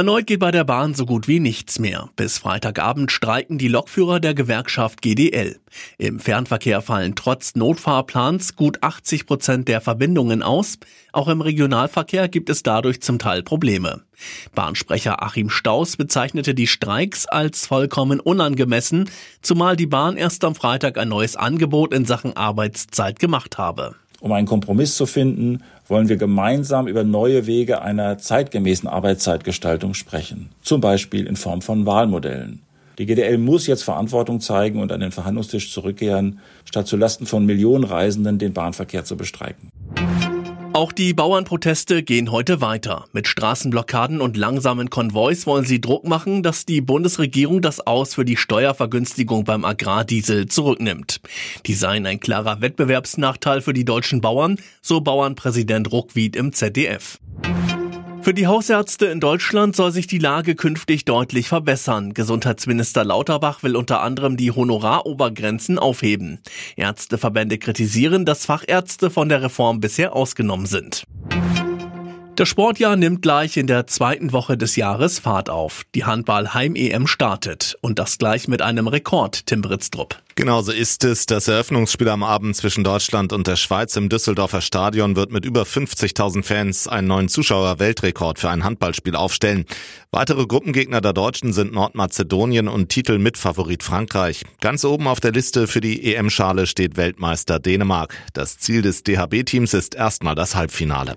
Erneut geht bei der Bahn so gut wie nichts mehr. Bis Freitagabend streiken die Lokführer der Gewerkschaft GDL. Im Fernverkehr fallen trotz Notfahrplans gut 80 Prozent der Verbindungen aus. Auch im Regionalverkehr gibt es dadurch zum Teil Probleme. Bahnsprecher Achim Staus bezeichnete die Streiks als vollkommen unangemessen, zumal die Bahn erst am Freitag ein neues Angebot in Sachen Arbeitszeit gemacht habe. Um einen Kompromiss zu finden, wollen wir gemeinsam über neue Wege einer zeitgemäßen Arbeitszeitgestaltung sprechen, zum Beispiel in Form von Wahlmodellen. Die GDL muss jetzt Verantwortung zeigen und an den Verhandlungstisch zurückkehren, statt zu Lasten von Millionen Reisenden den Bahnverkehr zu bestreiken. Auch die Bauernproteste gehen heute weiter. Mit Straßenblockaden und langsamen Konvois wollen sie Druck machen, dass die Bundesregierung das Aus für die Steuervergünstigung beim Agrardiesel zurücknimmt. Die seien ein klarer Wettbewerbsnachteil für die deutschen Bauern, so Bauernpräsident Ruckwied im ZDF. Für die Hausärzte in Deutschland soll sich die Lage künftig deutlich verbessern. Gesundheitsminister Lauterbach will unter anderem die Honorarobergrenzen aufheben. Ärzteverbände kritisieren, dass Fachärzte von der Reform bisher ausgenommen sind. Das Sportjahr nimmt gleich in der zweiten Woche des Jahres Fahrt auf. Die Handball-Heim-EM startet. Und das gleich mit einem Rekord, Tim Britztrup. Genauso ist es. Das Eröffnungsspiel am Abend zwischen Deutschland und der Schweiz im Düsseldorfer Stadion wird mit über 50.000 Fans einen neuen Zuschauer-Weltrekord für ein Handballspiel aufstellen. Weitere Gruppengegner der Deutschen sind Nordmazedonien und Titelmitfavorit Frankreich. Ganz oben auf der Liste für die EM-Schale steht Weltmeister Dänemark. Das Ziel des DHB-Teams ist erstmal das Halbfinale.